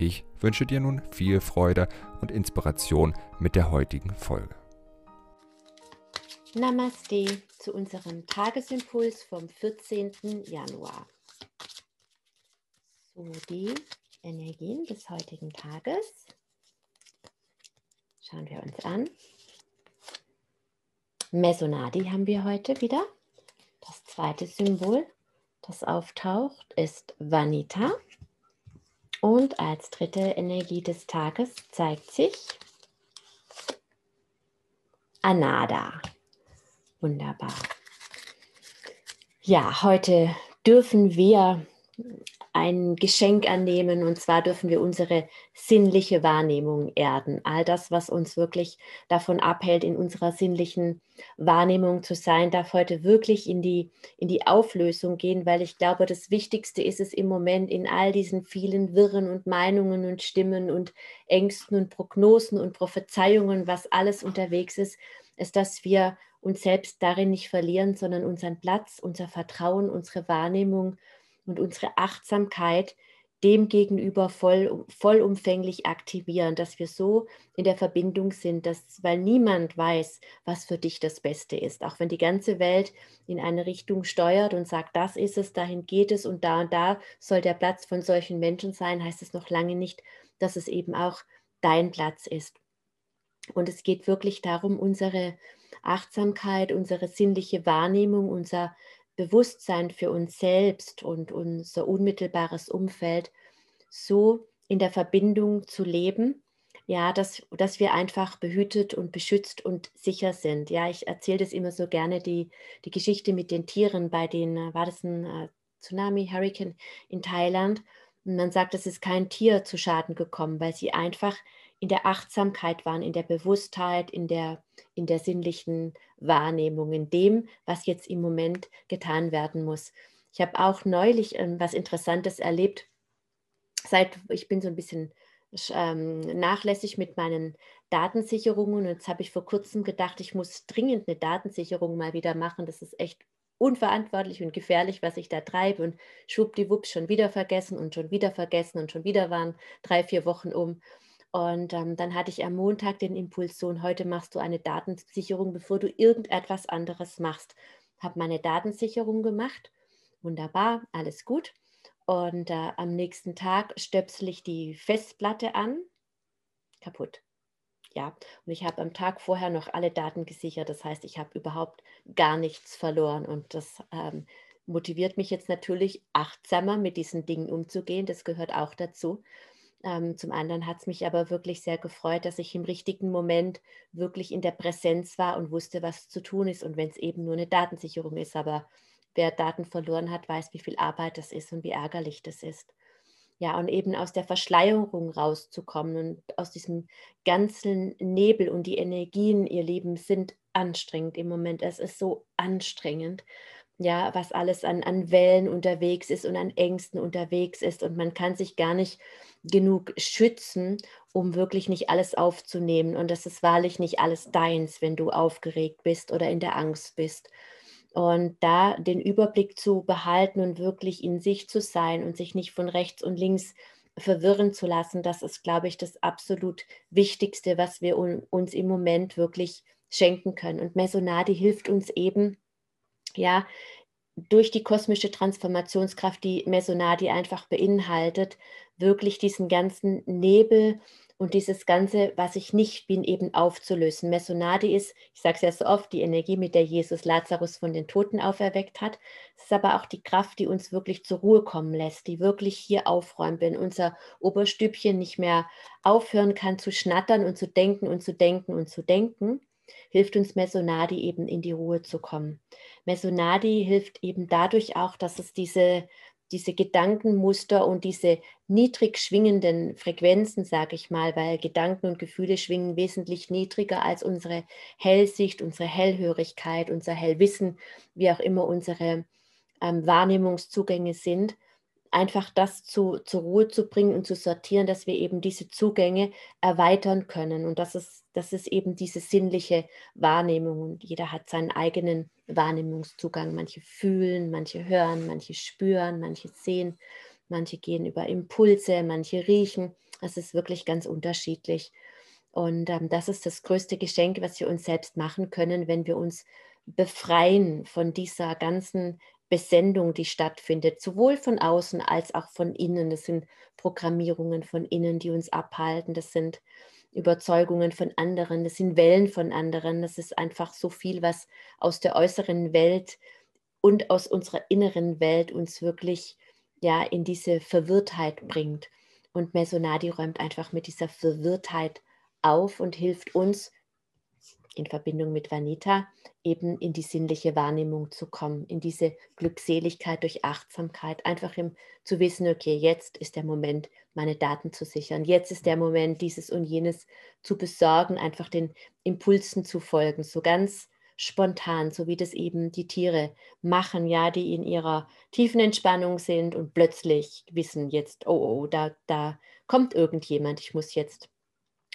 Ich wünsche dir nun viel Freude und Inspiration mit der heutigen Folge. Namaste zu unserem Tagesimpuls vom 14. Januar. So, die Energien des heutigen Tages schauen wir uns an. Mesonadi haben wir heute wieder. Das zweite Symbol, das auftaucht, ist Vanita. Und als dritte Energie des Tages zeigt sich Anada. Wunderbar. Ja, heute dürfen wir ein Geschenk annehmen und zwar dürfen wir unsere sinnliche Wahrnehmung erden. All das, was uns wirklich davon abhält, in unserer sinnlichen Wahrnehmung zu sein, darf heute wirklich in die, in die Auflösung gehen, weil ich glaube, das Wichtigste ist es im Moment in all diesen vielen Wirren und Meinungen und Stimmen und Ängsten und Prognosen und Prophezeiungen, was alles unterwegs ist, ist, dass wir uns selbst darin nicht verlieren, sondern unseren Platz, unser Vertrauen, unsere Wahrnehmung, und unsere Achtsamkeit dem gegenüber voll, vollumfänglich aktivieren, dass wir so in der Verbindung sind, dass, weil niemand weiß, was für dich das Beste ist. Auch wenn die ganze Welt in eine Richtung steuert und sagt, das ist es, dahin geht es und da und da soll der Platz von solchen Menschen sein, heißt es noch lange nicht, dass es eben auch dein Platz ist. Und es geht wirklich darum, unsere Achtsamkeit, unsere sinnliche Wahrnehmung, unser Bewusstsein für uns selbst und unser unmittelbares Umfeld so in der Verbindung zu leben, ja, dass, dass wir einfach behütet und beschützt und sicher sind. Ja, ich erzähle das immer so gerne, die, die Geschichte mit den Tieren bei den, äh, war das ein äh, Tsunami, Hurricane in Thailand? Und man sagt, es ist kein Tier zu Schaden gekommen, weil sie einfach in der Achtsamkeit waren, in der Bewusstheit, in der, in der sinnlichen Wahrnehmung, in dem, was jetzt im Moment getan werden muss. Ich habe auch neulich ähm, was Interessantes erlebt. Seit ich bin so ein bisschen ähm, nachlässig mit meinen Datensicherungen. Und jetzt habe ich vor kurzem gedacht, ich muss dringend eine Datensicherung mal wieder machen. Das ist echt unverantwortlich und gefährlich, was ich da treibe. Und schwuppdiwupps schon wieder vergessen und schon wieder vergessen und schon wieder waren drei, vier Wochen um. Und ähm, dann hatte ich am Montag den Impuls, so und heute machst du eine Datensicherung, bevor du irgendetwas anderes machst. Habe meine Datensicherung gemacht. Wunderbar, alles gut. Und äh, am nächsten Tag stöpsel ich die Festplatte an. Kaputt. Ja, und ich habe am Tag vorher noch alle Daten gesichert. Das heißt, ich habe überhaupt gar nichts verloren. Und das ähm, motiviert mich jetzt natürlich, achtsamer mit diesen Dingen umzugehen. Das gehört auch dazu. Ähm, zum anderen hat es mich aber wirklich sehr gefreut, dass ich im richtigen Moment wirklich in der Präsenz war und wusste, was zu tun ist. Und wenn es eben nur eine Datensicherung ist, aber wer Daten verloren hat, weiß, wie viel Arbeit das ist und wie ärgerlich das ist. Ja, und eben aus der Verschleierung rauszukommen und aus diesem ganzen Nebel und die Energien, ihr Lieben, sind anstrengend im Moment. Es ist so anstrengend ja, was alles an, an Wellen unterwegs ist und an Ängsten unterwegs ist. Und man kann sich gar nicht genug schützen, um wirklich nicht alles aufzunehmen. Und das ist wahrlich nicht alles deins, wenn du aufgeregt bist oder in der Angst bist. Und da den Überblick zu behalten und wirklich in sich zu sein und sich nicht von rechts und links verwirren zu lassen, das ist, glaube ich, das absolut Wichtigste, was wir uns im Moment wirklich schenken können. Und Mesonadi hilft uns eben, ja, durch die kosmische Transformationskraft, die Mesonadi einfach beinhaltet, wirklich diesen ganzen Nebel und dieses Ganze, was ich nicht bin, eben aufzulösen. Mesonadi ist, ich sage es ja so oft, die Energie, mit der Jesus Lazarus von den Toten auferweckt hat. Es ist aber auch die Kraft, die uns wirklich zur Ruhe kommen lässt, die wirklich hier aufräumt, wenn unser Oberstübchen nicht mehr aufhören kann zu schnattern und zu denken und zu denken und zu denken hilft uns Mesonadi eben in die Ruhe zu kommen. Mesonadi hilft eben dadurch auch, dass es diese diese Gedankenmuster und diese niedrig schwingenden Frequenzen, sage ich mal, weil Gedanken und Gefühle schwingen wesentlich niedriger als unsere Hellsicht, unsere Hellhörigkeit, unser Hellwissen, wie auch immer unsere ähm, Wahrnehmungszugänge sind einfach das zu, zur Ruhe zu bringen und zu sortieren, dass wir eben diese Zugänge erweitern können. Und das ist, das ist eben diese sinnliche Wahrnehmung. Und jeder hat seinen eigenen Wahrnehmungszugang. Manche fühlen, manche hören, manche spüren, manche sehen, manche gehen über Impulse, manche riechen. Es ist wirklich ganz unterschiedlich. Und ähm, das ist das größte Geschenk, was wir uns selbst machen können, wenn wir uns befreien von dieser ganzen Besendung, die stattfindet, sowohl von außen als auch von innen. Das sind Programmierungen von innen, die uns abhalten. Das sind Überzeugungen von anderen. Das sind Wellen von anderen. Das ist einfach so viel, was aus der äußeren Welt und aus unserer inneren Welt uns wirklich ja in diese Verwirrtheit bringt. Und Mesonadi räumt einfach mit dieser Verwirrtheit auf und hilft uns, in Verbindung mit Vanita eben in die sinnliche Wahrnehmung zu kommen, in diese Glückseligkeit durch Achtsamkeit, einfach im, zu wissen, okay, jetzt ist der Moment, meine Daten zu sichern, jetzt ist der Moment, dieses und jenes zu besorgen, einfach den Impulsen zu folgen, so ganz spontan, so wie das eben die Tiere machen, ja, die in ihrer tiefen Entspannung sind und plötzlich wissen jetzt, oh, oh, da, da kommt irgendjemand, ich muss jetzt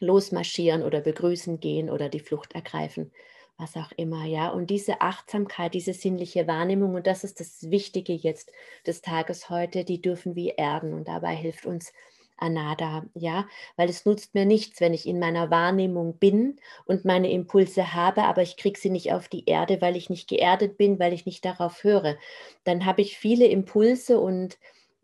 losmarschieren oder begrüßen gehen oder die Flucht ergreifen, was auch immer, ja. Und diese Achtsamkeit, diese sinnliche Wahrnehmung, und das ist das Wichtige jetzt des Tages heute, die dürfen wir erden und dabei hilft uns Anada, ja, weil es nutzt mir nichts, wenn ich in meiner Wahrnehmung bin und meine Impulse habe, aber ich kriege sie nicht auf die Erde, weil ich nicht geerdet bin, weil ich nicht darauf höre. Dann habe ich viele Impulse und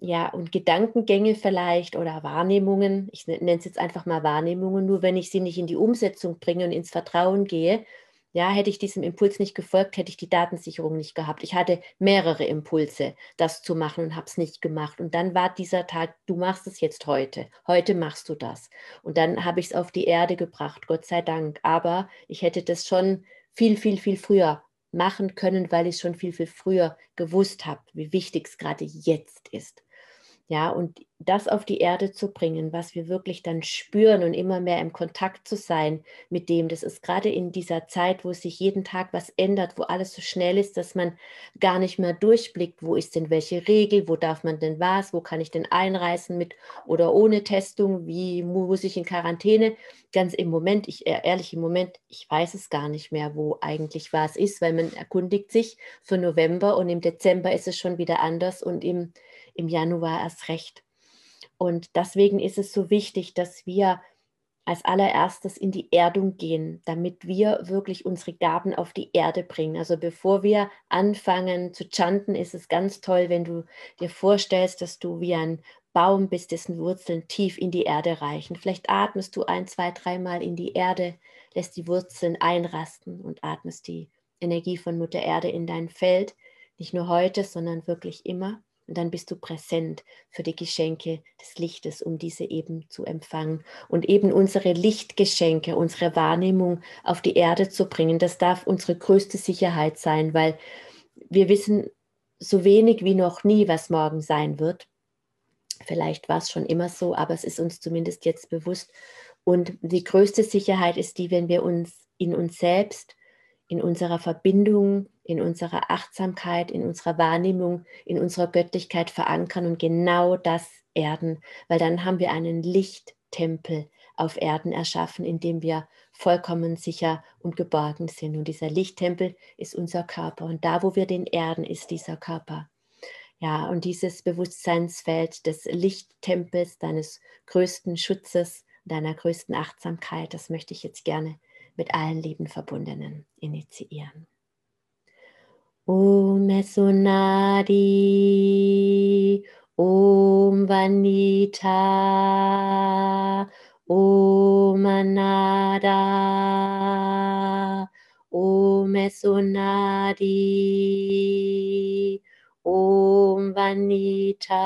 ja, und Gedankengänge vielleicht oder Wahrnehmungen, ich nenne es jetzt einfach mal Wahrnehmungen, nur wenn ich sie nicht in die Umsetzung bringe und ins Vertrauen gehe, ja, hätte ich diesem Impuls nicht gefolgt, hätte ich die Datensicherung nicht gehabt. Ich hatte mehrere Impulse, das zu machen und habe es nicht gemacht. Und dann war dieser Tag, du machst es jetzt heute. Heute machst du das. Und dann habe ich es auf die Erde gebracht, Gott sei Dank. Aber ich hätte das schon viel, viel, viel früher machen können, weil ich schon viel, viel früher gewusst habe, wie wichtig es gerade jetzt ist. Ja, und das auf die Erde zu bringen, was wir wirklich dann spüren und immer mehr im Kontakt zu sein mit dem, das ist gerade in dieser Zeit, wo sich jeden Tag was ändert, wo alles so schnell ist, dass man gar nicht mehr durchblickt, wo ist denn welche Regel, wo darf man denn was, wo kann ich denn einreisen mit oder ohne Testung, wie muss ich in Quarantäne. Ganz im Moment, ich äh, ehrlich im Moment, ich weiß es gar nicht mehr, wo eigentlich was ist, weil man erkundigt sich für November und im Dezember ist es schon wieder anders und im im Januar erst recht. Und deswegen ist es so wichtig, dass wir als allererstes in die Erdung gehen, damit wir wirklich unsere Gaben auf die Erde bringen. Also bevor wir anfangen zu chanten, ist es ganz toll, wenn du dir vorstellst, dass du wie ein Baum bist, dessen Wurzeln tief in die Erde reichen. Vielleicht atmest du ein, zwei, dreimal in die Erde, lässt die Wurzeln einrasten und atmest die Energie von Mutter Erde in dein Feld. Nicht nur heute, sondern wirklich immer. Und dann bist du präsent für die Geschenke des Lichtes, um diese eben zu empfangen. Und eben unsere Lichtgeschenke, unsere Wahrnehmung auf die Erde zu bringen, das darf unsere größte Sicherheit sein, weil wir wissen so wenig wie noch nie, was morgen sein wird. Vielleicht war es schon immer so, aber es ist uns zumindest jetzt bewusst. Und die größte Sicherheit ist die, wenn wir uns in uns selbst, in unserer Verbindung in unserer Achtsamkeit, in unserer Wahrnehmung, in unserer Göttlichkeit verankern und genau das erden, weil dann haben wir einen Lichttempel auf Erden erschaffen, in dem wir vollkommen sicher und geborgen sind. Und dieser Lichttempel ist unser Körper. Und da, wo wir den erden, ist dieser Körper. Ja, und dieses Bewusstseinsfeld des Lichttempels, deines größten Schutzes, deiner größten Achtsamkeit, das möchte ich jetzt gerne mit allen lieben Verbundenen initiieren. Om Mesunadi, Om Vanita, Om Anada, Om Mesunadi, Om Vanita,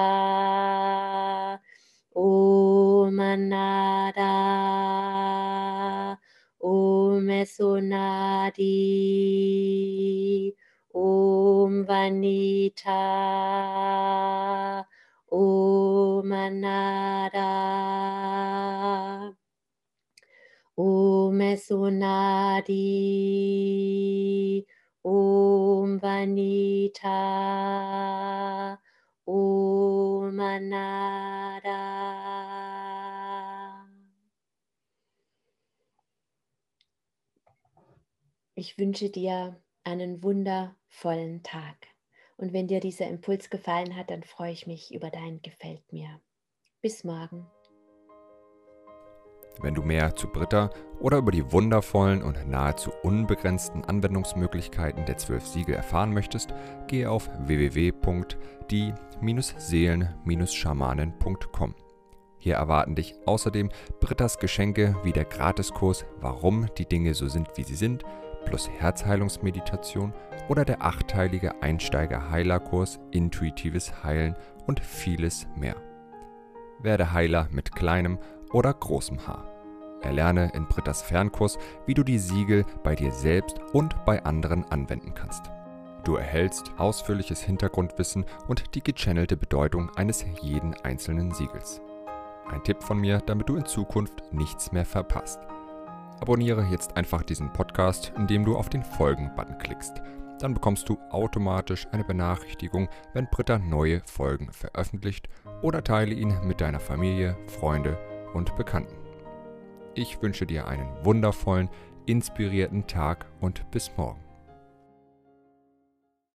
Om Anada, Om Mesunadi. Vanita, Om Anada, Om Sonadi, Om Vanita, Om Anada. Ich wünsche dir einen wundervollen Tag. Und wenn dir dieser Impuls gefallen hat, dann freue ich mich über dein Gefällt mir. Bis morgen. Wenn du mehr zu Britta oder über die wundervollen und nahezu unbegrenzten Anwendungsmöglichkeiten der zwölf Siegel erfahren möchtest, gehe auf www.die-seelen-schamanen.com. Hier erwarten dich außerdem Brittas Geschenke wie der Gratiskurs Warum die Dinge so sind, wie sie sind, plus Herzheilungsmeditation oder der achteilige Einsteiger-Heilerkurs Intuitives Heilen und vieles mehr. Werde Heiler mit kleinem oder großem Haar. Erlerne in Brittas Fernkurs, wie du die Siegel bei dir selbst und bei anderen anwenden kannst. Du erhältst ausführliches Hintergrundwissen und die gechannelte Bedeutung eines jeden einzelnen Siegels. Ein Tipp von mir, damit du in Zukunft nichts mehr verpasst. Abonniere jetzt einfach diesen Podcast, indem du auf den Folgen-Button klickst. Dann bekommst du automatisch eine Benachrichtigung, wenn Britta neue Folgen veröffentlicht oder teile ihn mit deiner Familie, Freunde und Bekannten. Ich wünsche dir einen wundervollen, inspirierten Tag und bis morgen.